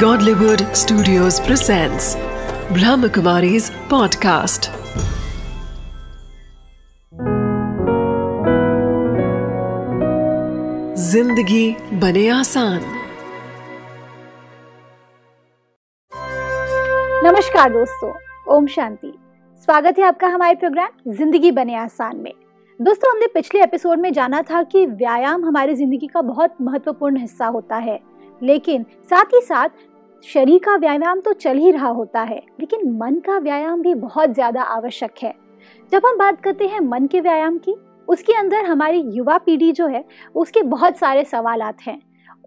Godlywood Studios presents Brahmakumari's podcast. ज़िंदगी बने आसान। नमस्कार दोस्तों, ओम शांति। स्वागत है आपका हमारे प्रोग्राम ज़िंदगी बने आसान में। दोस्तों, हमने पिछले एपिसोड में जाना था कि व्यायाम हमारी ज़िंदगी का बहुत महत्वपूर्ण हिस्सा होता है। लेकिन साथ ही साथ शरीर का व्यायाम तो चल ही रहा होता है लेकिन मन का व्यायाम भी बहुत ज़्यादा आवश्यक है। जब हम बात करते हैं मन के व्यायाम की उसके अंदर हमारी युवा पीढ़ी जो है उसके बहुत सारे सवाल हैं।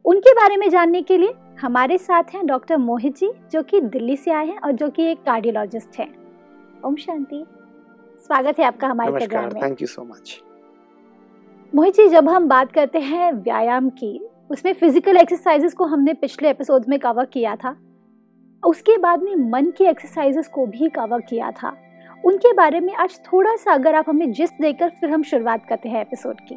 उनके बारे में जानने के लिए हमारे साथ हैं डॉक्टर मोहित जी जो कि दिल्ली से आए हैं और जो कि एक कार्डियोलॉजिस्ट हैं। ओम शांति। स्वागत है आपका हमारे प्रोग्राम में। Thank you so much Mohit ji जब हम बात करते हैं व्यायाम की उसमें फ़िज़िकल एक्सरसाइजेस को हमने पिछले एपिसोड में कवर किया था। उसके बाद में मन की एक्सरसाइजेस को भी कवर किया था। उनके बारे में आज थोड़ा सा अगर आप हमें जिस देकर फिर हम शुरुआत करते हैं एपिसोड की।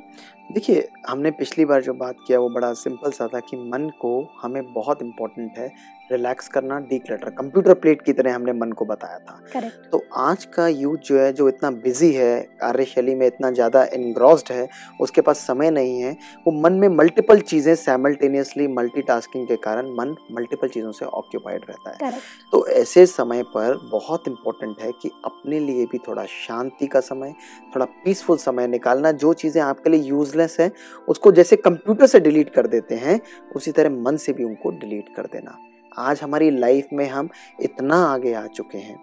देखिए, हमने पिछली बार जो बात किया, वो बड़ा सिंपल सा था कि मन को हमें बहुत इम्पोर्टेंट है। रिलैक्स करना डीक्लटर कंप्यूटर प्लेट की तरह हमने मन को बताया था Correct. तो आज का यूथ जो है जो इतना बिज़ी है कार्यशैली में इतना ज़्यादा इनग्रॉस्ड है उसके पास समय नहीं है वो मन में मल्टीपल चीज़ें सैमल्टेनियसली मल्टीटास्किंग के कारण मन मल्टीपल चीज़ों से ऑक्यूपाइड रहता है Correct. तो ऐसे समय पर बहुत इंपॉर्टेंट है कि अपने लिए भी थोड़ा शांति का समय थोड़ा पीसफुल समय निकालना जो चीज़ें आपके लिए यूजलेस है उसको जैसे कंप्यूटर से डिलीट कर देते हैं उसी तरह मन से भी उनको डिलीट कर देना आज हमारी लाइफ में हम इतना आगे आ चुके हैं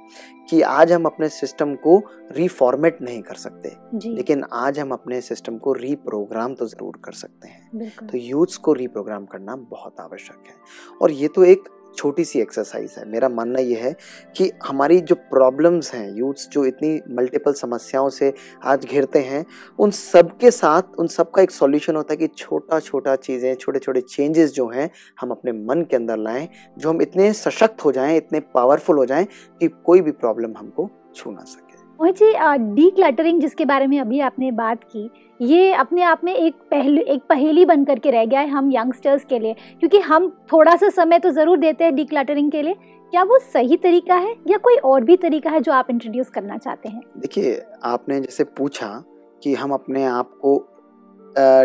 कि आज हम अपने सिस्टम को रिफॉर्मेट नहीं कर सकते। लेकिन आज हम अपने सिस्टम को रीप्रोग्राम तो ज़रूर कर सकते हैं। तो यूथ्स को रीप्रोग्राम करना बहुत आवश्यक है। और ये तो एक छोटी सी एक्सरसाइज है। मेरा मानना यह है कि हमारी जो प्रॉब्लम्स हैं यूथ्स जो इतनी मल्टीपल समस्याओं से आज घिरते हैं, उन सब के साथ, उन सब का एक सॉल्यूशन होता है कि छोटा छोटा चीज़ें छोटे छोटे चेंजेस जो हैं, हम अपने मन के अंदर लाएँ, जो हम इतने सशक्त हो जाएँ, इतने पावरफुल हो जाएँ कि कोई भी प्रॉब्लम हमको छू ना सके। मोहित जी डी क्लटरिंग जिसके बारे में अभी आपने बात की, ये अपने आप में एक पहलू, एक पहेली बन करके रह गया है हम यंगस्टर्स के लिए। क्योंकि हम थोड़ा सा समय तो ज़रूर देते हैं डी क्लटरिंग के लिए। क्या वो सही तरीका है या कोई और भी तरीका है जो आप इंट्रोड्यूस करना चाहते हैं? देखिए, आपने जैसे पूछा कि हम अपने आप को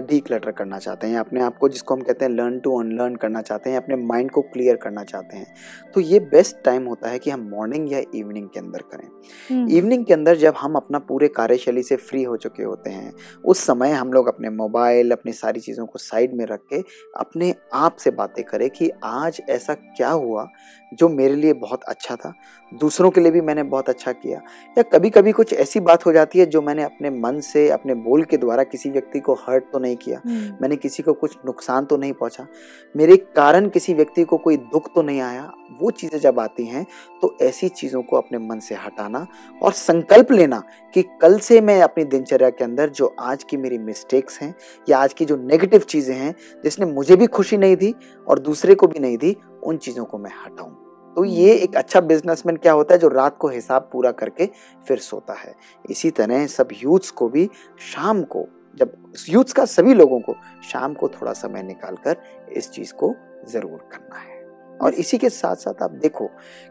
डी क्लटर करना चाहते हैं अपने आप को जिसको हम कहते हैं लर्न टू अनलर्न करना चाहते हैं अपने माइंड को क्लियर करना चाहते हैं। तो ये बेस्ट टाइम होता है कि हम मॉर्निंग या इवनिंग के अंदर करें। इवनिंग के अंदर जब हम अपना पूरे कार्यशैली से फ्री हो चुके होते हैं उस समय हम लोग अपने मोबाइल अपनी सारी चीज़ों को साइड में रख के अपने आप से बातें करें कि आज ऐसा क्या हुआ जो मेरे लिए बहुत अच्छा था दूसरों के लिए भी मैंने बहुत अच्छा किया। या कभी कभी कुछ ऐसी बात हो जाती है जो मैंने अपने मन से अपने बोल के द्वारा किसी व्यक्ति को हर्ट तो नहीं किया। मैंने किसी को कुछ नुकसान तो नहीं पहुँचा। मेरे कारण किसी व्यक्ति को कोई दुख तो नहीं आया। वो चीज़ें जब आती हैं तो ऐसी चीज़ों को अपने मन से हटाना और संकल्प लेना कि कल से मैं अपनी दिनचर्या के अंदर जो आज की मेरी मिस्टेक्स हैं या आज की जो नेगेटिव चीज़ें हैं जिसने मुझे भी खुशी नहीं दी और दूसरे को भी नहीं दी उन चीज़ों को मैं हटाऊं। तो ये एक अच्छा बिजनेसमैन क्या होता है, जो रात को हिसाब पूरा करके फिर सोता है। इसी तरह सब यूथ्स को भी शाम को, जब यूथ्स का सभी लोगों को, शाम को थोड़ा समय निकाल कर इस चीज़ को ज़रूर करना है। और इसी के साथ साथ आप देखो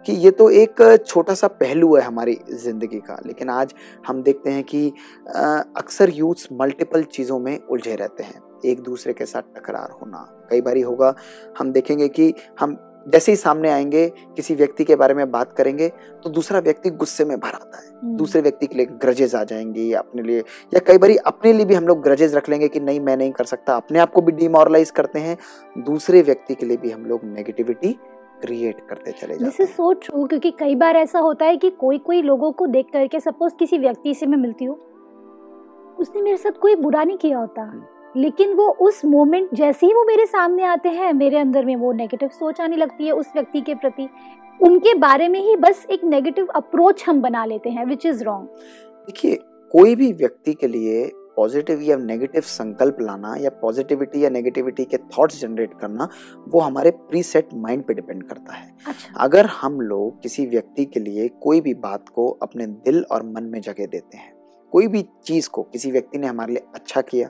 कि ये तो एक छोटा सा पहलू है हमारी ज़िंदगी का, लेकिन आज हम देखते हैं कि अक्सर यूथ्स मल्टीपल चीज़ों में उलझे रहते हैं। एक दूसरे के साथ टकरार होना, कई बारी होगा हम देखेंगे कि हम जैसे ही सामने आएँगे किसी व्यक्ति के बारे में बात करेंगे तो दूसरा व्यक्ति गुस्से में भर आता है। हम्म। दूसरे व्यक्ति के लिए ग्रजेज आ जाएँगे अपने लिए या कई बार अपने लिए भी हम लोग ग्रजेज रख लेंगे कि नहीं मैं नहीं कर सकता। अपने आप को भी डिमोरलाइज करते हैं। दूसरे व्यक्ति के लिए भी हम लोग नेगेटिविटी क्रिएट करते चले जाते हैं। सो ट्रू क्योंकि कई बार ऐसा होता है कि कोई कोई लोगों को देख करके सपोज़ किसी व्यक्ति से मैं मिलती हूँ उसने मेरे साथ कोई बुरा नहीं किया होता। हम्म। लेकिन वो उस मोमेंट जैसे ही वो मेरे सामने आते हैं मेरे अंदर में वो नेगेटिव सोच आने लगती है उस व्यक्ति के प्रति। उनके बारे में ही बस एक नेगेटिव अप्रोच हम बना लेते हैं विच इज़ रॉन्ग देखिए कोई भी व्यक्ति के लिए पॉजिटिव या नेगेटिव संकल्प लाना या पॉजिटिविटी या नेगेटिविटी के थॉट्स जनरेट करना वो हमारे प्री सेट माइंड पे डिपेंड करता है। अच्छा। अगर हम लोग किसी व्यक्ति के लिए कोई भी बात को अपने दिल और मन में जगह देते हैं कोई भी चीज़ को किसी व्यक्ति ने हमारे लिए अच्छा किया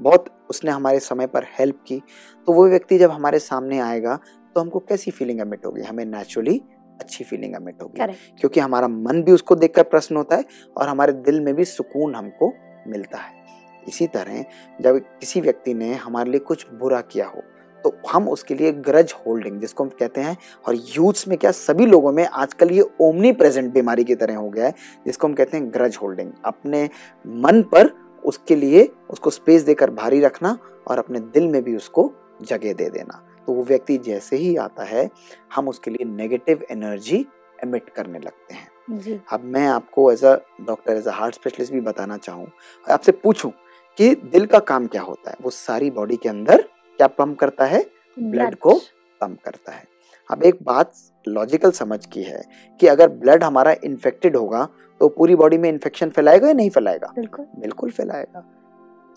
बहुत उसने हमारे समय पर हेल्प की तो वो व्यक्ति जब हमारे सामने आएगा तो हमको कैसी फीलिंग एमिट होगी? हमें नेचुरली अच्छी फीलिंग एमिट होगी। क्योंकि हमारा मन भी उसको देखकर प्रश्न होता है और हमारे दिल में भी सुकून हमको मिलता है। इसी तरह जब किसी व्यक्ति ने हमारे लिए कुछ बुरा किया हो तो हम उसके लिए ग्रज होल्डिंग जिसको हम कहते हैं और यूथ्स में क्या सभी लोगों में आजकल ये ओमनी प्रेजेंट बीमारी की तरह हो गया है जिसको हम कहते हैं ग्रज होल्डिंग अपने मन पर उसके लिए उसको स्पेस देकर भारी रखना और अपने दिल में भी उसको जगह दे देना। तो वो व्यक्ति जैसे ही आता है हम उसके लिए नेगेटिव एनर्जी एमिट करने लगते हैं। जी। अब मैं आपको as a doctor as a heart specialist भी बताना चाहूँ आपसे पूछूँ कि दिल का काम क्या होता है? वो सारी बॉडी के अंदर क्या पंप करता है? ब्लड को पंप करता है। अब एक बात लॉजिकल समझ की है कि अगर ब्लड हमारा इन्फेक्टेड होगा तो पूरी बॉडी में इन्फेक्शन फैलाएगा या नहीं फैलाएगा? बिल्कुल। बिल्कुल फैलाएगा।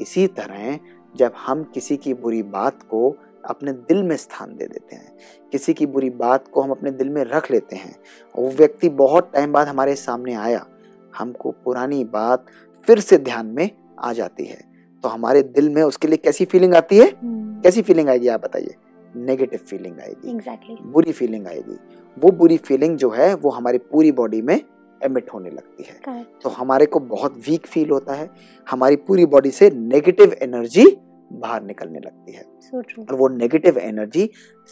इसी तरह जब हम किसी की बुरी बात को अपने दिल में स्थान दे देते हैं किसी की बुरी बात को हम अपने दिल में रख लेते हैं वो व्यक्ति बहुत टाइम बाद हमारे सामने आया हमको पुरानी बात फिर से ध्यान में आ जाती है। तो हमारे दिल में उसके लिए कैसी फीलिंग आती है? कैसी फीलिंग आएगी आप बताइए? नेगेटिव फीलिंग आएगी। एग्जैक्टली बुरी फीलिंग आएगी। वो बुरी फीलिंग जो है वो हमारी पूरी बॉडी में एमिट होने लगती है। करेक्ट तो हमारे को बहुत वीक फील होता है। हमारी पूरी बॉडी से नेगेटिव एनर्जी बाहर निकलने लगती है। ट्रू और वो नेगेटिव एनर्जी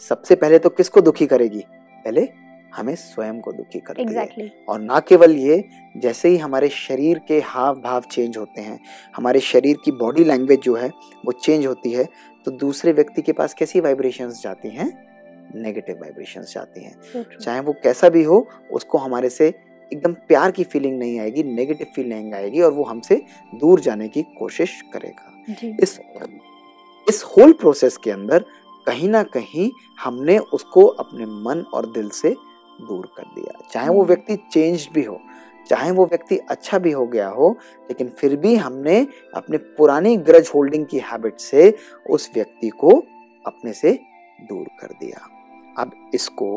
सबसे पहले तो किसको दुखी करेगी? पहले हमें स्वयं को दुखी करती exactly. है। और ना केवल ये जैसे ही हमारे शरीर के हाव भाव चेंज होते हैं हमारे शरीर की बॉडी लैंग्वेज जो है वो चेंज होती है तो दूसरे व्यक्ति के पास कैसी वाइब्रेशंस जाती हैं? नेगेटिव वाइब्रेशंस जाती हैं। चाहे वो कैसा भी हो उसको हमारे से एकदम प्यार की फीलिंग नहीं आएगी नेगेटिव फीलिंग आएगी और वो हमसे दूर जाने की कोशिश करेगा। इस इस होल प्रोसेस के अंदर कहीं ना कहीं हमने उसको अपने मन और दिल से दूर कर दिया। चाहे वो हम्म। व्यक्ति चेंज भी हो चाहे वो व्यक्ति अच्छा भी हो गया हो लेकिन फिर भी हमने अपने पुरानी ग्रज होल्डिंग की हैबिट से उस व्यक्ति को अपने से दूर कर दिया। अब इसको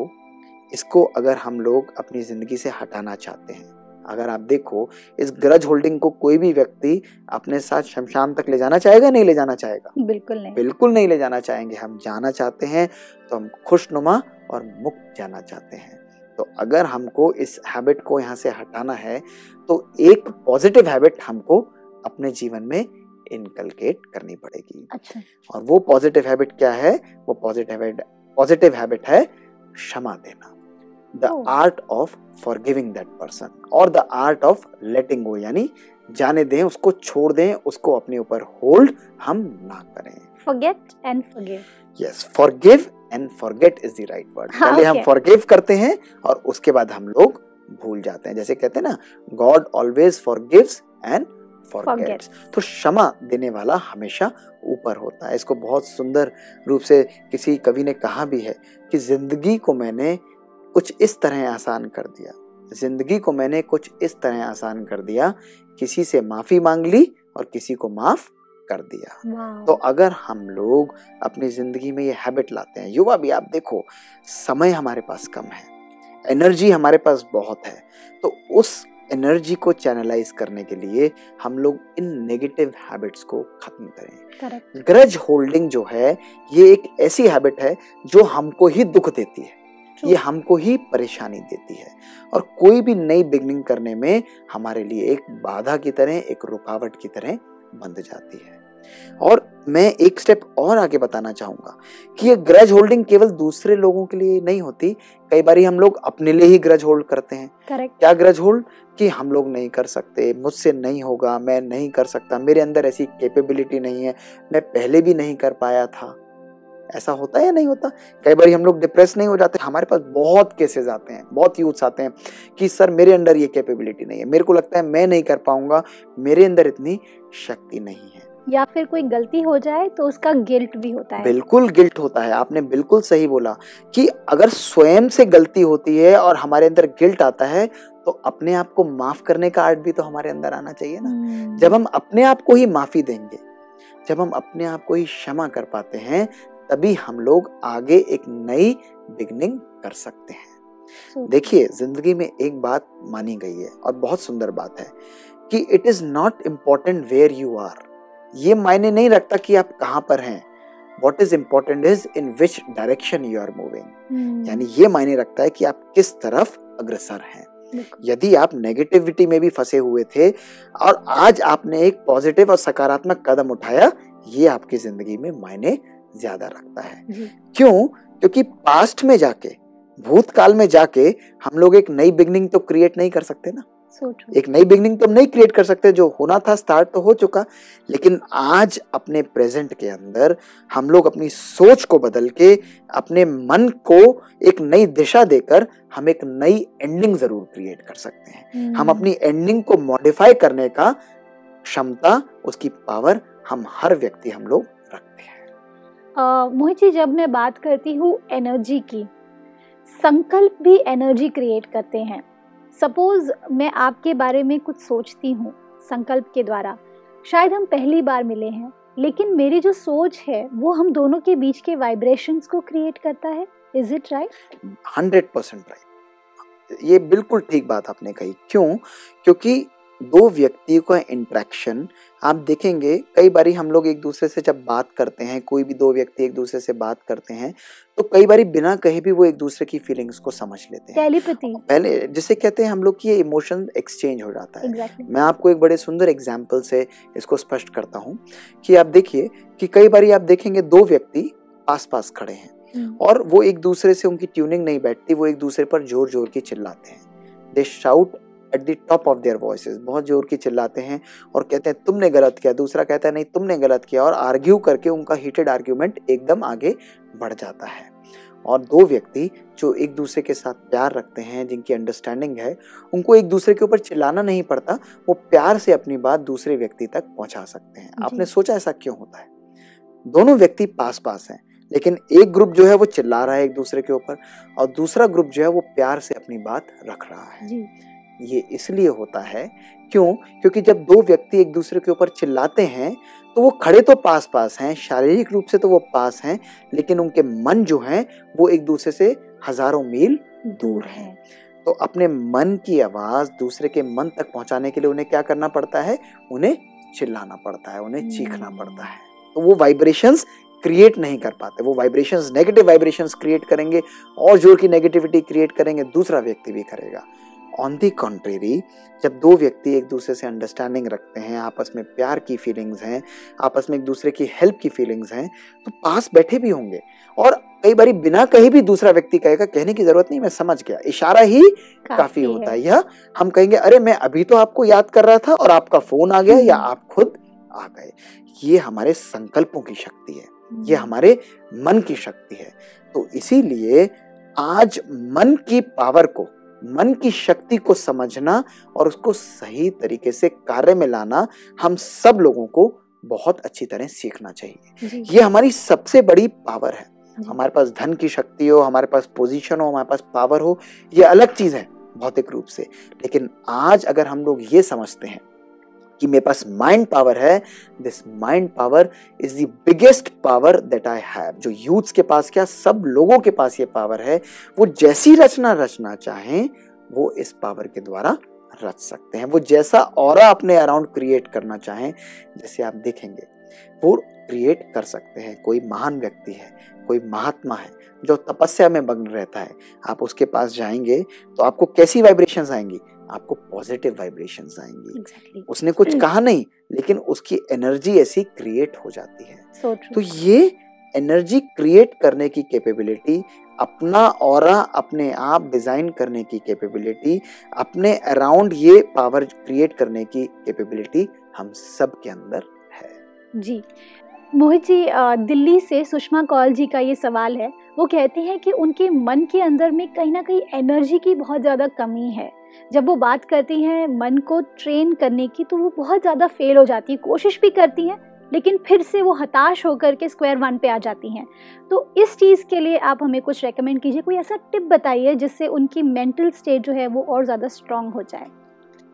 इसको अगर हम लोग अपनी ज़िंदगी से हटाना चाहते हैं अगर आप देखो इस ग्रज होल्डिंग को कोई भी व्यक्ति अपने साथ शमशान तक ले जाना चाहेगा नहीं ले जाना चाहेगा? बिल्कुल नहीं। बिल्कुल नहीं ले जाना चाहेंगे। हम जाना चाहते हैं तो हम खुशनुमा और मुक्त जाना चाहते हैं। तो अगर हमको इस हैबिट को यहाँ से हटाना है तो एक पॉजिटिव हैबिट हमको अपने जीवन में इनकलकेट करनी पड़ेगी। अच्छा। और वो पॉजिटिव हैबिट क्या है? वो पॉजिटिव पॉजिटिव हैबिट है क्षमा देना। The. Art of forgiving that person और the art of letting go यानी जाने दें उसको छोड़ दें उसको अपने ऊपर होल्ड हम ना करें। Forget and forgive yes forgive and forget is the right word पहले हम फॉरगिव करते हैं और उसके बाद हम लोग भूल जाते हैं। जैसे कहते हैं ना God always forgives and forgets तो क्षमा देने वाला हमेशा ऊपर होता है। इसको बहुत सुंदर रूप से किसी कवि ने कहा भी है कि ज़िंदगी को मैंने कुछ इस तरह आसान कर दिया। ज़िंदगी को मैंने कुछ इस तरह आसान कर दिया। किसी से माफ़ी मांग ली और किसी को माफ़ कर दिया। तो अगर हम लोग अपनी ज़िंदगी में ये हैबिट लाते हैं युवा भी आप देखो समय हमारे पास कम है एनर्जी हमारे पास बहुत है तो उस एनर्जी को चैनलाइज करने के लिए हम लोग इन नेगेटिव हैबिट्स को खत्म करें। ग्रज होल्डिंग जो है ये एक ऐसी हैबिट है जो हमको ही दुख देती है ये हमको ही परेशानी देती है और कोई भी नई बिगनिंग करने में हमारे लिए एक बाधा की तरह एक रुकावट की तरह बंध जाती है। और मैं एक स्टेप और आगे बताना चाहूँगा कि ये ग्रज होल्डिंग केवल दूसरे लोगों के लिए नहीं होती कई बार हम लोग अपने लिए ही ग्रज होल्ड करते हैं। करेक्ट क्या ग्रज होल्ड कि हम लोग नहीं कर सकते मुझसे नहीं होगा मैं नहीं कर सकता मेरे अंदर ऐसी कैपेबिलिटी नहीं है मैं पहले भी नहीं कर पाया था। ऐसा होता है या नहीं होता? कई बार हम लोग डिप्रेस नहीं हो जाते हमारे पास बहुत केसेस आते हैं बहुत यूथ्स आते हैं कि सर मेरे अंदर ये कैपेबिलिटी नहीं है मेरे को लगता है मैं नहीं कर पाऊँगा मेरे अंदर इतनी शक्ति नहीं है। या फिर कोई गलती हो जाए तो उसका गिल्ट भी होता है। बिल्कुल गिल्ट होता है। आपने बिल्कुल सही बोला कि अगर स्वयं से गलती होती है और हमारे अंदर गिल्ट आता है तो अपने आप को माफ़ करने का आर्ट भी तो हमारे अंदर आना चाहिए ना। हम्म, जब हम अपने आप को ही माफ़ी देंगे जब हम अपने आप को ही क्षमा कर पाते हैं तभी हम लोग आगे एक नई बिगनिंग कर सकते हैं। देखिए ज़िंदगी में एक बात मानी गई है और बहुत सुंदर बात है कि it is not important where you are ये मायने नहीं रखता कि आप कहाँ पर हैं। What is important is in which direction you are moving यानी ये मायने रखता है कि आप किस तरफ़ अग्रसर हैं। यदि आप नेगेटिविटी में भी फंसे हुए थे और आज आपने एक पॉजिटिव और सकारात्मक कदम उठाया ये आपकी ज़िंदगी में मायने ज़्यादा रखता है। क्यों? क्योंकि पास्ट में जाके भूतकाल में जाके हम लोग एक नई बिगनिंग तो क्रिएट नहीं कर सकते ना। सो एक नई बिगनिंग तो हम नहीं क्रिएट कर सकते जो होना था स्टार्ट तो हो चुका लेकिन आज अपने प्रेजेंट के अंदर हम लोग अपनी सोच को बदल के अपने मन को एक नई दिशा देकर हम एक नई एंडिंग ज़रूर क्रिएट कर सकते हैं। हम अपनी एंडिंग को मॉडिफाई करने का क्षमता उसकी पावर हम हर व्यक्ति हम लोग रखते हैं। अ, मोहित जी जब मैं बात करती हूँ एनर्जी की संकल्प भी एनर्जी क्रिएट करते हैं। सपोज़ मैं आपके बारे में कुछ सोचती हूँ संकल्प के द्वारा। शायद हम पहली बार मिले हैं, लेकिन मेरी जो सोच है, वो हम दोनों के बीच के वाइब्रेशंस को क्रिएट करता है। Is it right hundred percent right ये बिल्कुल ठीक बात आपने कही। क्यों? क्योंकि दो व्यक्तियों का इंट्रैक्शन आप देखेंगे कई बार हम लोग एक दूसरे से जब बात करते हैं कोई भी दो व्यक्ति एक दूसरे से बात करते हैं तो कई बार बिना कहे भी वो एक दूसरे की फीलिंग्स को समझ लेते हैं। टेलीपैथी पहले जिसे कहते हैं हम लोग की इमोशन एक्सचेंज हो जाता है। एग्जैक्टली मैं आपको एक बड़े सुंदर एग्ज़ाम्पल से इसको स्पष्ट करता हूँ कि आप देखिए कि कई बार आप देखेंगे दो व्यक्ति पास पास खड़े हैं और वो एक दूसरे से उनकी ट्यूनिंग नहीं बैठती वो एक दूसरे पर ज़ोर ज़ोर के चिल्लाते हैं। They shout at the top of their voices बहुत ज़ोर की चिल्लाते हैं और कहते हैं तुमने गलत किया। दूसरा कहता है नहीं तुमने गलत किया। और आर्ग्यू करके उनका हीटेड आर्ग्यूमेंट एकदम आगे बढ़ जाता है। और दो व्यक्ति जो एक दूसरे के साथ प्यार रखते हैं जिनकी अंडरस्टैंडिंग है उनको एक दूसरे के ऊपर चिल्लाना नहीं पड़ता वो प्यार से अपनी बात दूसरे व्यक्ति तक पहुँचा सकते हैं। आपने सोचा ऐसा क्यों होता है? दोनों व्यक्ति पास पास हैं लेकिन एक ग्रुप जो है वो चिल्ला रहा है एक दूसरे के ऊपर और दूसरा ग्रुप जो है वो प्यार से अपनी बात रख रहा है। जी। ये इसलिए होता है क्यों? क्योंकि जब दो व्यक्ति एक दूसरे के ऊपर चिल्लाते हैं तो वो खड़े तो पास पास हैं शारीरिक रूप से तो वो पास हैं लेकिन उनके मन जो हैं वो एक दूसरे से हज़ारों मील दूर हैं। तो अपने मन की आवाज़ दूसरे के मन तक पहुँचाने के लिए उन्हें क्या करना पड़ता है? उन्हें चिल्लाना पड़ता है उन्हें चीखना पड़ता है। तो वो वाइब्रेशंस क्रिएट नहीं कर पाते वो वाइब्रेशंस नेगेटिव वाइब्रेशंस क्रिएट करेंगे और ज़ोर की नेगेटिविटी क्रिएट करेंगे दूसरा व्यक्ति भी करेगा। ऑन दी कॉन्ट्रेरी जब दो व्यक्ति एक दूसरे से अंडरस्टैंडिंग रखते हैं आपस में प्यार की फीलिंग्स हैं आपस में एक दूसरे की हेल्प की फीलिंग्स हैं तो पास बैठे भी होंगे। और कई बारी बिना कहीं भी दूसरा व्यक्ति कहेगा कहने की ज़रूरत नहीं मैं समझ गया। इशारा ही काफ़ी काफ़ी होता है। या हम कहेंगे अरे मैं अभी तो आपको याद कर रहा था और आपका फ़ोन आ गया या आप खुद आ गए। ये हमारे संकल्पों की शक्ति है। ये हमारे मन की शक्ति है। तो इसीलिए आज मन की पावर को मन की शक्ति को समझना और उसको सही तरीके से कार्य में लाना हम सब लोगों को बहुत अच्छी तरह सीखना चाहिए। ये हमारी सबसे बड़ी पावर है। हमारे पास धन की शक्ति हो हमारे पास पोजीशन हो हमारे पास पावर हो ये अलग चीज़ है भौतिक रूप से। लेकिन आज अगर हम लोग ये समझते हैं कि मेरे पास माइंड पावर है this mind power is the biggest power that I have जो यूथ्स के पास क्या, सब लोगों के पास ये पावर है, वो जैसी रचना रचना चाहें, वो इस पावर के द्वारा रच सकते हैं। वो जैसा और अपने अराउंड क्रिएट करना चाहें, जैसे आप देखेंगे, वो क्रिएट कर सकते हैं। कोई महान व्यक्ति है, कोई महात्मा है, जो तपस्या में मग्न रहता है, आप उसके पास जाएँगे तो आपको कैसी वाइब्रेशंस आएँगी? आपको पॉजिटिव वाइब्रेशंस आएँगी। एग्जैक्टली उसने कुछ कहा नहीं लेकिन उसकी एनर्जी ऐसी क्रिएट हो जाती है। सो तो ये एनर्जी क्रिएट करने की कैपेबिलिटी अपना और अपने आप डिज़ाइन करने की कैपेबिलिटी अपने अराउंड ये पावर क्रिएट करने की कैपेबिलिटी हम सब के अंदर है। जी। मोहित जी दिल्ली से सुषमा कौल जी का ये सवाल है वो कहती हैं कि उनके मन के अंदर में कहीं ना कहीं एनर्जी की बहुत ज़्यादा कमी है। जब वो बात करती हैं मन को ट्रेन करने की तो वो बहुत ज़्यादा फेल हो जाती है। कोशिश भी करती हैं लेकिन फिर से वो हताश होकर के स्क्वायर वन पे आ जाती हैं। तो इस चीज़ के लिए आप हमें कुछ रेकमेंड कीजिए। कोई ऐसा टिप बताइए जिससे उनकी मेंटल स्टेट जो है वो और ज़्यादा स्ट्रांग हो जाए।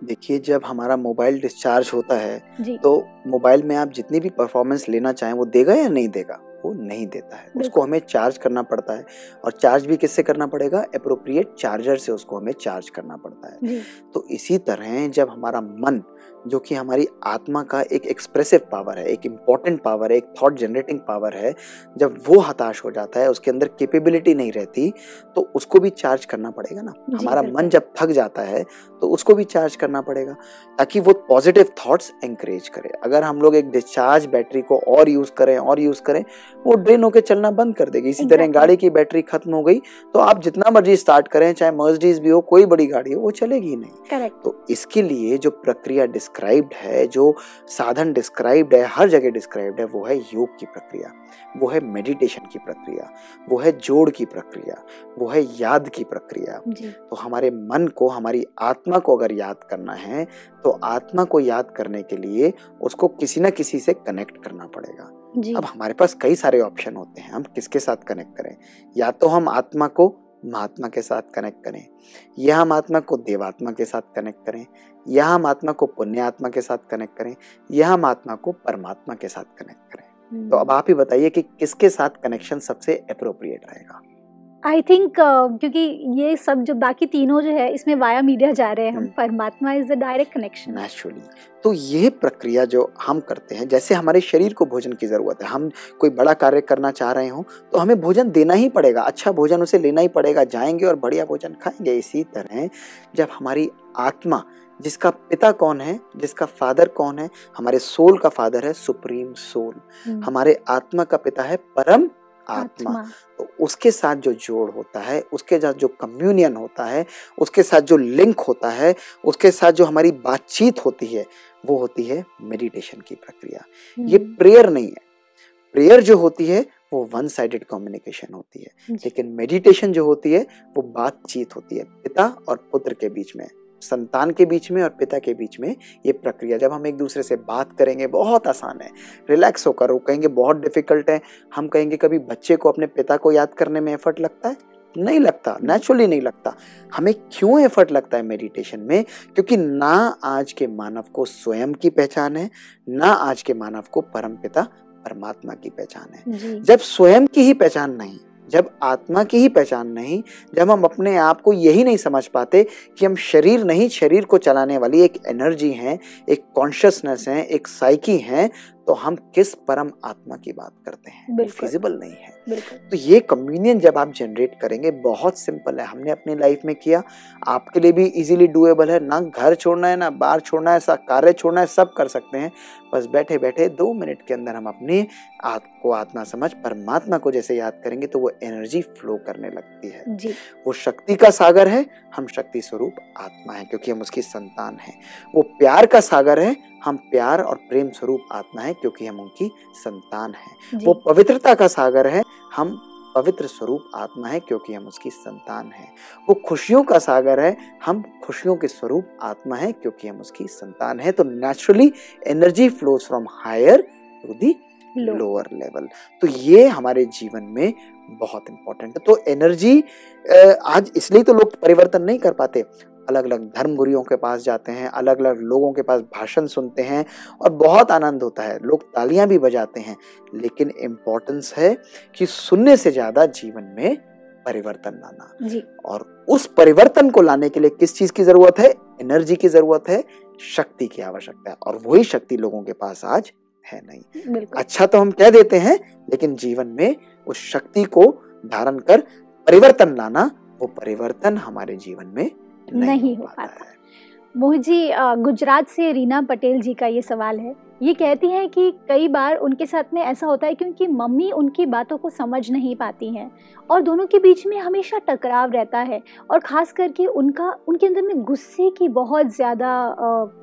देखिए जब हमारा मोबाइल डिस्चार्ज होता है तो मोबाइल में आप जितनी भी परफॉर्मेंस लेना चाहें वो देगा या नहीं देगा? वो नहीं देता है। उसको हमें चार्ज करना पड़ता है और चार्ज भी किससे करना पड़ेगा? अप्रोप्रिएट चार्जर से उसको हमें चार्ज करना पड़ता है। तो इसी तरह जब हमारा मन जो कि हमारी आत्मा का एक एक्सप्रेसिव पावर है एक इंपॉर्टेंट पावर है एक थॉट जनरेटिंग पावर है जब वो हताश हो जाता है उसके अंदर कैपेबिलिटी नहीं रहती तो उसको भी चार्ज करना पड़ेगा ना। हमारा मन जब थक जाता है तो उसको भी चार्ज करना पड़ेगा ताकि वो पॉजिटिव थॉट्स एंकरेज करे। अगर हम लोग एक डिस्चार्ज बैटरी को और यूज़ करें और यूज़ करें वो ड्रेन होकर चलना बंद कर देगी। इसी तरह गाड़ी की बैटरी खत्म हो गई तो आप जितना मर्ज़ी स्टार्ट करें चाहे मर्सिडीज भी हो कोई बड़ी गाड़ी हो वो चलेगी ही नहीं तो इसके लिए जो प्रक्रिया डिस्क्राइब्ड है जो साधन डिस्क्राइब्ड है हर जगह डिस्क्राइब्ड है वो है योग की प्रक्रिया वो है मेडिटेशन की प्रक्रिया वो है जोड़ की प्रक्रिया वो है याद की प्रक्रिया। तो हमारे मन को हमारी आत्मा को अगर याद करना है तो आत्मा को याद करने के लिए उसको किसी ना किसी से कनेक्ट करना पड़ेगा। अब हमारे पास कई सारे ऑप्शन होते हैं हम किसके साथ कनेक्ट करें? या तो हम आत्मा को महात्मा के साथ कनेक्ट करें या हम आत्मा को देवात्मा के साथ कनेक्ट करें या हम आत्मा को पुण्य आत्मा के साथ कनेक्ट करें या हम आत्मा को परमात्मा के साथ कनेक्ट करें। तो अब आप ही बताइए कि किसके साथ कनेक्शन सबसे अप्रोप्रिएट रहेगा? आई थिंक uh, क्योंकि ये सब जो बाकी तीनों जो है इसमें वाया मीडिया जा रहे हैं हम। हम्म। परमात्मा is the direct connection naturally तो ये प्रक्रिया जो हम करते हैं जैसे हमारे शरीर को भोजन की ज़रूरत है हम कोई बड़ा कार्य करना चाह रहे हो तो हमें भोजन देना ही पड़ेगा। अच्छा भोजन उसे लेना ही पड़ेगा जाएँगे और बढ़िया भोजन खाएँगे। इसी तरह जब हमारी आत्मा जिसका पिता कौन है जिसका फादर कौन है हमारे सोल का फादर है सुप्रीम सोल। हमारे आत्मा का पिता है परम आत्मा। आत्मा। तो उसके साथ जो जोड़ होता है उसके साथ जो कम्युनियन होता है उसके साथ जो लिंक होता है उसके साथ जो हमारी बातचीत होती है वो होती है मेडिटेशन की प्रक्रिया। ये हम्म, प्रेयर नहीं है। प्रेयर जो होती है वो वन साइडेड कम्युनिकेशन होती है। लेकिन मेडिटेशन जो होती है वो बातचीत होती है पिता और पुत्र के बीच में। संतान के बीच में और पिता के बीच में ये प्रक्रिया। जब हम एक दूसरे से बात करेंगे बहुत आसान है। रिलैक्स होकर वो कहेंगे बहुत डिफ़िकल्ट है। हम कहेंगे कभी बच्चे को अपने पिता को याद करने में एफर्ट लगता है? नहीं लगता नेचुरली नहीं लगता। हमें क्यों एफर्ट लगता है मेडिटेशन में? क्योंकि ना आज के मानव को स्वयं की पहचान है ना आज के मानव को परम पिता परमात्मा की पहचान है। जब स्वयं की ही पहचान नहीं जब आत्मा की ही पहचान नहीं जब हम अपने आप को यही नहीं समझ पाते कि हम शरीर नहीं शरीर को चलाने वाली एक एनर्जी हैं एक कॉन्शियसनेस है एक साइकी है तो हम किस परम आत्मा की बात करते हैं? फिजिबल नहीं है। तो ये कम्युनियन जब आप जनरेट करेंगे बहुत सिंपल है। हमने अपनी लाइफ में किया। आपके लिए भी इजीली डूएबल है। ना घर छोड़ना है ना बाहर छोड़ना है सा कार्य छोड़ना है सब कर सकते हैं। बस बैठे बैठे दो मिनट के अंदर हम अपने आत को आत्मा समझ परमात्मा को जैसे याद करेंगे तो वो एनर्जी फ्लो करने लगती है। जी। वो शक्ति का सागर है हम शक्ति स्वरूप आत्मा है क्योंकि हम उसकी संतान हैं। वो प्यार का सागर है हम प्यार और प्रेम स्वरूप आत्मा है क्योंकि हम उनकी संतान हैं। वो पवित्रता का सागर है हम पवित्र स्वरूप आत्मा है क्योंकि हम उसकी संतान हैं। वो खुशियों का सागर है हम खुशियों के स्वरूप आत्मा है क्योंकि हम उसकी संतान है। तो naturally energy flows from higher to the lower level तो ये हमारे जीवन में बहुत इंपॉर्टेंट है। तो एनर्जी आज इसलिए तो लोग परिवर्तन नहीं कर पाते। अलग अलग धर्म गुरुओं के पास जाते हैं अलग अलग लोगों के पास भाषण सुनते हैं और बहुत आनंद होता है। लोग तालियाँ भी बजाते हैं लेकिन इम्पोर्टेंस है कि सुनने से ज़्यादा जीवन में परिवर्तन लाना। जी। और उस परिवर्तन को लाने के लिए किस चीज़ की ज़रूरत है? एनर्जी की ज़रूरत है शक्ति की आवश्यकता है और वही शक्ति लोगों के पास आज है नहीं। अच्छा तो हम कह देते हैं लेकिन जीवन में उस शक्ति को धारण कर परिवर्तन लाना वो परिवर्तन हमारे जीवन में नहीं, नहीं हो पाता। मोहित जी गुजरात से रीना पटेल जी का ये सवाल है। ये कहती हैं कि कई बार उनके साथ में ऐसा होता है क्योंकि मम्मी उनकी बातों को समझ नहीं पाती हैं और दोनों के बीच में हमेशा टकराव रहता है और ख़ास करके उनका उनके अंदर में गुस्से की बहुत ज़्यादा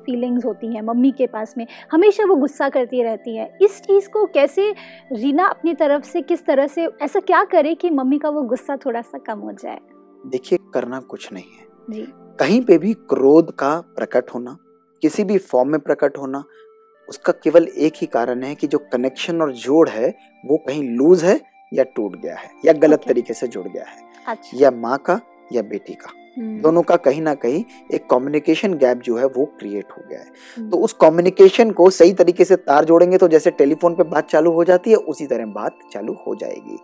फीलिंग्स होती हैं मम्मी के पास में। हमेशा वो गुस्सा करती रहती हैं। इस चीज़ को कैसे रीना अपनी तरफ़ से किस तरह से ऐसा क्या करे कि मम्मी का वो गुस्सा थोड़ा सा कम हो जाए? देखिए करना कुछ नहीं है। जी। कहीं पे भी क्रोध का प्रकट होना किसी भी फॉर्म में प्रकट होना उसका केवल एक ही कारण है कि जो कनेक्शन और जोड़ है वो कहीं लूज है या टूट गया है या गलत Okay. तरीके से जुड़ गया है अच्छा। या माँ का या बेटी का। हम्म, दोनों का कहीं ना कहीं एक कम्युनिकेशन गैप जो है वो क्रिएट हो गया है। हम्म, तो उस कम्युनिकेशन को सही तरीके से तार जोड़ेंगे तो जैसे टेलीफोन पे बात चालू हो जाती है उसी तरह बात चालू हो जाएगी.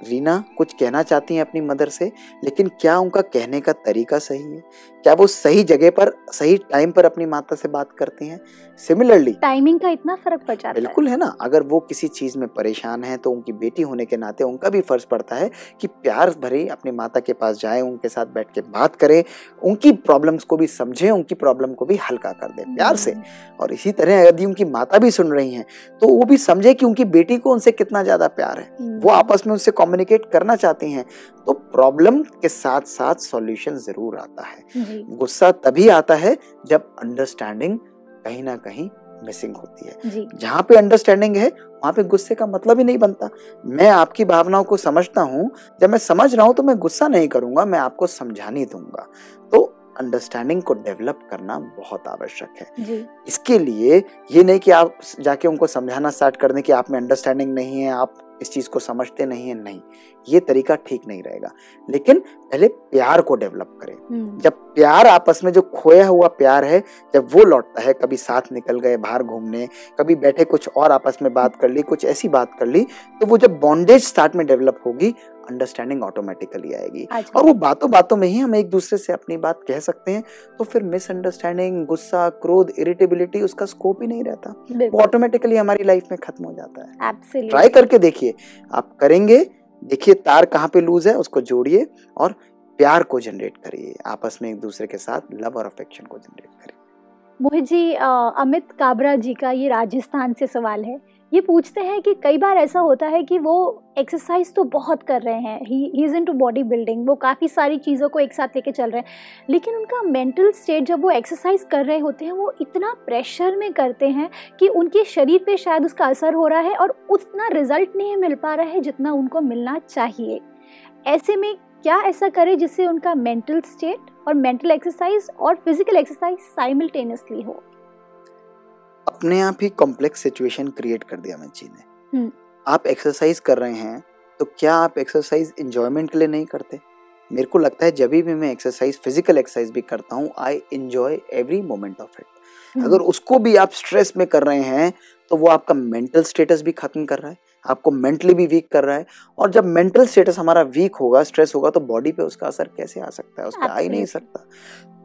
रीना कुछ कहना चाहती हैं अपनी मदर से लेकिन क्या उनका कहने का तरीका सही है? क्या वो सही जगह पर सही टाइम पर अपनी माता से बात करती हैं? सिमिलरली टाइमिंग का इतना फ़र्क पड़ जाता बिल्कुल है ना? अगर वो किसी चीज़ में परेशान है तो उनकी बेटी होने के नाते उनका भी फ़र्ज़ पड़ता है कि प्यार भरे अपनी माता के पास जाए उनके साथ बैठ के बात करें उनकी प्रॉब्लम्स को भी समझें उनकी प्रॉब्लम को भी हल्का कर दें प्यार से। हम्म। और इसी तरह यदि उनकी माता भी सुन रही हैं तो वो भी समझे कि उनकी बेटी को उनसे कितना ज़्यादा प्यार है। हम्म। वो आपस में उससे कम्युनिकेट करना चाहती हैं तो प्रॉब्लम के साथ साथ सॉल्यूशन ज़रूर आता है। गुस्सा तभी आता है जब अंडरस्टैंडिंग कहीं ना कहीं मिसिंग होती है। जहाँ पे अंडरस्टैंडिंग है वहाँ पे गुस्से का मतलब ही नहीं बनता। मैं आपकी भावनाओं को समझता हूँ। जब मैं समझ रहा हूँ तो मैं गुस्सा नहीं करूँगा मैं आपको समझाने दूँगा। तो अंडरस्टैंडिंग को डेवलप करना बहुत आवश्यक है। इसके लिए ये नहीं कि आप जाके उनको समझाना स्टार्ट कर दें कि आप में अंडरस्टैंडिंग नहीं है आप इस चीज़ को समझते नहीं है नहीं। ये तरीका ठीक नहीं रहेगा। लेकिन पहले प्यार को डेवलप करें। हम्म। जब प्यार आपस में जो खोया हुआ प्यार है जब वो लौटता है कभी साथ निकल गए बाहर घूमने कभी बैठे कुछ और आपस में बात कर ली कुछ ऐसी बात कर ली तो वो जब बॉन्डेज स्टार्ट में डेवलप होगी अंडरस्टैंडिंग ऑटोमेटिकली आएगी। अच्छा। और वो बातों बातों में ही हम एक दूसरे से अपनी बात कह सकते हैं तो फिर मिसअंडरस्टैंडिंग गुस्सा क्रोध इरिटेबिलिटी उसका स्कोप ही नहीं रहता। वो ऑटोमेटिकली हमारी लाइफ में खत्म हो जाता है। ट्राई करके देखिए आप करेंगे देखिए तार कहाँ पे लूज है उसको जोड़िए और प्यार को जनरेट करिए। आपस में एक दूसरे के साथ लव और अफेक्शन को जनरेट करिए। मोहित जी अमित काबरा जी का ये राजस्थान से सवाल है। ये पूछते हैं कि कई बार ऐसा होता है कि वो एक्सरसाइज तो बहुत कर रहे हैं। He is into body building वो काफ़ी सारी चीज़ों को एक साथ लेके चल रहे हैं। लेकिन उनका मेंटल स्टेट जब वो एक्सरसाइज कर रहे होते हैं, वो इतना प्रेशर में करते हैं कि उनके शरीर पे शायद उसका असर हो रहा है और उतना रिज़ल्ट नहीं मिल पा रहा है जितना उनको मिलना चाहिए। ऐसे में क्या ऐसा करे जिससे उनका मेंटल स्टेट और मेंटल एक्सरसाइज और फ़िज़िकल एक्सरसाइज साइमल्टेनियसली हो? अपने आप ही कॉम्प्लेक्स सिचुएशन क्रिएट कर दिया मैची ने। हम्म। आप एक्सरसाइज कर रहे हैं तो क्या आप एक्सरसाइज इंजॉयमेंट के लिए नहीं करते? मेरे को लगता है जब भी मैं एक्सरसाइज फ़िज़िकल एक्सरसाइज भी करता हूँ I enjoy every moment of it अगर उसको भी आप स्ट्रेस में कर रहे हैं तो वो आपका मेंटल स्टेटस भी खत्म कर रहा है आपको मेंटली भी वीक कर रहा है और जब मेंटल स्टेटस हमारा वीक होगा स्ट्रेस होगा तो बॉडी पे उसका असर कैसे आ सकता है? उस पर आ ही नहीं सकता।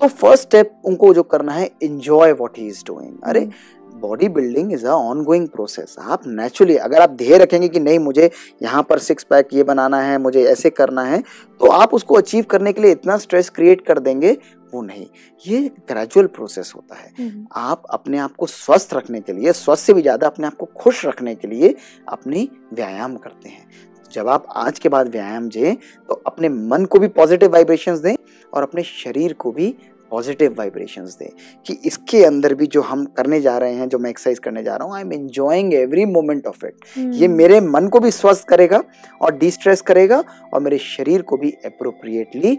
तो फ़र्स्ट स्टेप उनको जो करना है enjoy what he is doing अरे body building is a ongoing process आप नेचुरली अगर आप ध्येय रखेंगे कि नहीं मुझे यहाँ पर सिक्स पैक ये बनाना है मुझे ऐसे करना है तो आप उसको अचीव करने के लिए इतना स्ट्रेस क्रिएट कर देंगे वो नहीं। ये ग्रेजुअल प्रोसेस होता है। हम्म, आप अपने आप को स्वस्थ रखने के लिए स्वस्थ से भी ज़्यादा अपने आप को खुश रखने के लिए अपनी व्यायाम करते हैं। जब आप आज के बाद व्यायाम दें तो अपने मन को भी पॉजिटिव वाइब्रेशंस दें और अपने शरीर को भी पॉजिटिव वाइब्रेशंस दे कि इसके अंदर भी जो हम करने जा रहे हैं जो मैं एक्सरसाइज करने जा रहा हूँ I am enjoying every moment of it ये मेरे मन को भी स्वस्थ करेगा और डिस्ट्रेस करेगा और मेरे शरीर को भी अप्रोप्रिएटली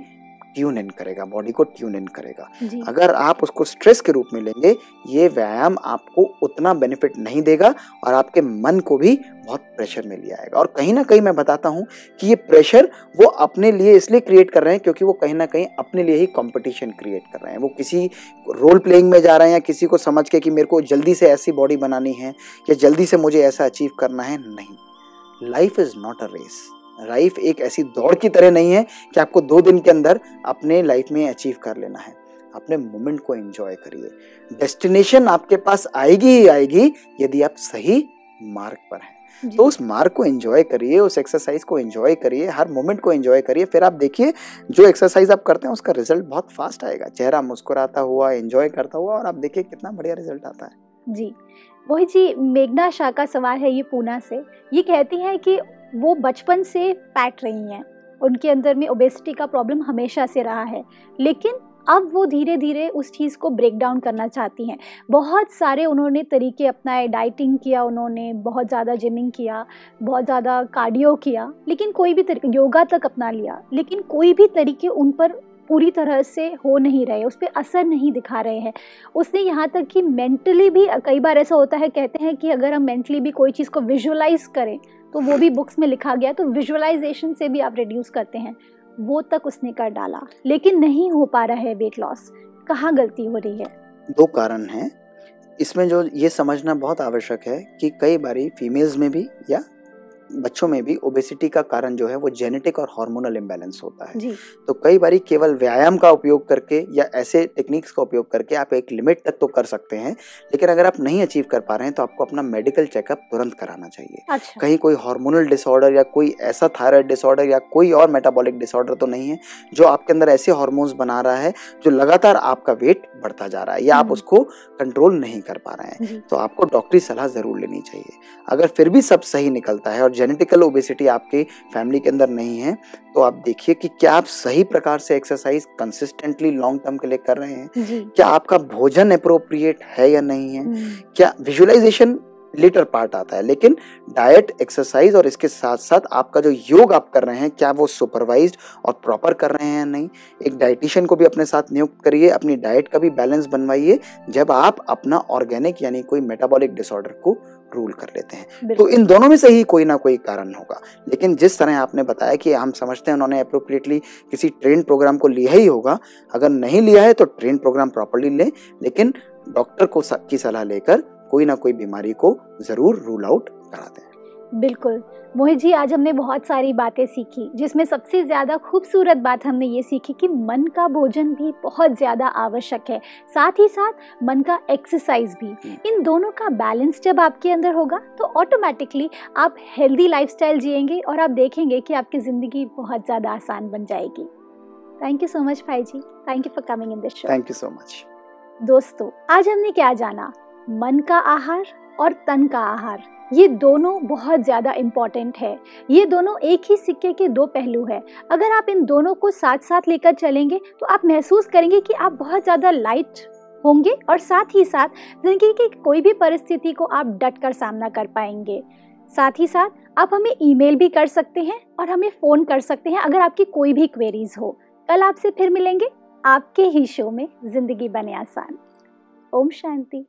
ट्यून इन करेगा बॉडी को ट्यून इन करेगा। अगर आप उसको स्ट्रेस के रूप में लेंगे ये व्यायाम आपको उतना बेनिफिट नहीं देगा और आपके मन को भी बहुत प्रेशर में लिया आएगा। और कहीं ना कहीं मैं बताता हूँ कि ये प्रेशर वो अपने लिए इसलिए क्रिएट कर रहे हैं क्योंकि वो कहीं ना कहीं अपने लिए ही कंपटीशन क्रिएट कर रहे हैं। वो किसी रोल प्लेइंग में जा रहे हैं या किसी को समझ के कि मेरे को जल्दी से ऐसी बॉडी बनानी है या जल्दी से मुझे ऐसा अचीव करना है नहीं। Life is not a race life एक ऐसी दौड़ की तरह नहीं है कि आपको दो दिन के अंदर अपने लाइफ में अचीव कर लेना है। अपने मोमेंट को एंजॉय करिए। डेस्टिनेशन आपके पास आएगी ही आएगी यदि आप सही मार्ग पर हैं। तो उस मार्ग को एंजॉय करिए उस एक्सरसाइज को एंजॉय करिए हर मोमेंट को एंजॉय करिए फिर आप देखिए जो एक्सरसाइज आप करते हैं उसका रिज़ल्ट बहुत फास्ट आएगा। चेहरा मुस्कुराता हुआ एंजॉय करता हुआ और आप देखिए कितना बढ़िया रिज़ल्ट आता है। जी। मोहित जी मेघना शाह का सवाल है ये पूना से। ये कहती हैं कि वो बचपन से फैट रही हैं। उनके अंदर में ओबेसिटी का प्रॉब्लम हमेशा से रहा है। लेकिन अब वो धीरे धीरे उस चीज़ को ब्रेक डाउन करना चाहती हैं। बहुत सारे उन्होंने तरीके अपनाए डाइटिंग किया उन्होंने, बहुत ज़्यादा जिमिंग किया, बहुत ज़्यादा कार्डियो किया, लेकिन कोई भी तरीके योगा तक अपना लिया। लेकिन कोई भी तरीके उन पर पूरी तरह से हो नहीं रहे, उस पर असर नहीं दिखा रहे हैं। उसने यहाँ तक कि मेंटली भी, कई बार ऐसा होता है, कहते हैं कि अगर हम मेंटली भी कोई चीज़ को विजुअलाइज करें तो वो भी बुक्स में लिखा गया तो विजुअलाइजेशन से भी आप रिड्यूस करते हैं। वो तक उसने कर डाला, लेकिन नहीं हो पा रहा है वेट लॉस कहाँ गलती हो रही है? दो कारण हैं। इसमें जो ये समझना बहुत आवश्यक है कि कई बारी फीमेल्स में भी या बच्चों में भी ओबेसिटी का कारण जो है वो जेनेटिक और हार्मोनल इम्बैलेंस होता है। जी। तो कई बारी केवल व्यायाम का उपयोग करके या ऐसे टेक्निक्स का उपयोग करके आप एक लिमिट तक तो कर सकते हैं लेकिन अगर आप नहीं अचीव कर पा रहे हैं तो आपको अपना मेडिकल चेकअप तुरंत कराना चाहिए। अच्छा। कहीं कोई हार्मोनल डिसऑर्डर या कोई ऐसा थायराइड डिसऑर्डर या कोई और मेटाबॉलिक डिसऑर्डर तो नहीं है जो आपके अंदर ऐसे हॉर्मोन्स बना रहा है जो लगातार आपका वेट बढ़ता जा रहा है या आप हम्म। उसको कंट्रोल नहीं कर पा रहे हैं। तो आपको डॉक्टरी सलाह ज़रूर लेनी चाहिए। अगर फिर भी सब सही निकलता है और जेनेटिकल ओबेसिटी आपके फैमिली के अंदर नहीं है तो आप देखिए कि क्या आप सही प्रकार से एक्सरसाइज कंसिस्टेंटली लॉन्ग टर्म के लिए कर रहे हैं। क्या आपका भोजन अप्रोप्रिएट है या नहीं है? हम्म, क्या विजुअलाइजेशन लेटर पार्ट आता है लेकिन डाइट एक्सरसाइज और इसके साथ साथ आपका जो योग आप कर रहे हैं क्या वो सुपरवाइज्ड और प्रॉपर कर रहे हैं या नहीं? एक डाइटिशियन को भी अपने साथ नियुक्त करिए अपनी डाइट का भी बैलेंस बनवाइए जब आप अपना ऑर्गेनिक यानी कोई मेटाबॉलिक डिसऑर्डर को रूल कर लेते हैं। तो इन दोनों में से ही कोई ना कोई कारण होगा। लेकिन जिस तरह आपने बताया कि हम समझते हैं उन्होंने अप्रोप्रिएटली किसी ट्रेन प्रोग्राम को लिया ही होगा अगर नहीं लिया है तो ट्रेन प्रोग्राम प्रॉपरली लें लेकिन डॉक्टर को की सलाह लेकर कोई ना कोई बीमारी को ज़रूर रूल आउट करा दें। बिल्कुल। मोहित जी आज हमने बहुत सारी बातें सीखी जिसमें सबसे ज़्यादा खूबसूरत बात हमने ये सीखी कि मन का भोजन भी बहुत ज़्यादा आवश्यक है। साथ ही साथ मन का एक्सरसाइज भी। इन दोनों का बैलेंस जब आपके अंदर होगा तो ऑटोमेटिकली आप हेल्दी लाइफस्टाइल जिएँगे और आप देखेंगे कि आपकी ज़िंदगी बहुत ज़्यादा आसान बन जाएगी। थैंक यू सो मच भाई जी। Thank you for coming in this show thank you so much दोस्तों आज हमने क्या जाना? मन का आहार और तन का आहार। ये दोनों बहुत ज़्यादा इंपॉर्टेंट है। ये दोनों एक ही सिक्के के दो पहलू है। अगर आप इन दोनों को साथ साथ लेकर चलेंगे तो आप महसूस करेंगे कि आप बहुत ज़्यादा लाइट होंगे और साथ ही साथ ज़िंदगी की कोई भी परिस्थिति को आप डट कर सामना कर पाएँगे। साथ ही साथ आप हमें ईमेल भी कर सकते हैं और हमें फ़ोन कर सकते हैं अगर आपकी कोई भी क्वेरीज हो। कल आपसे फिर मिलेंगे। आपके ही शो में ज़िंदगी बने आसान। ओम शांति।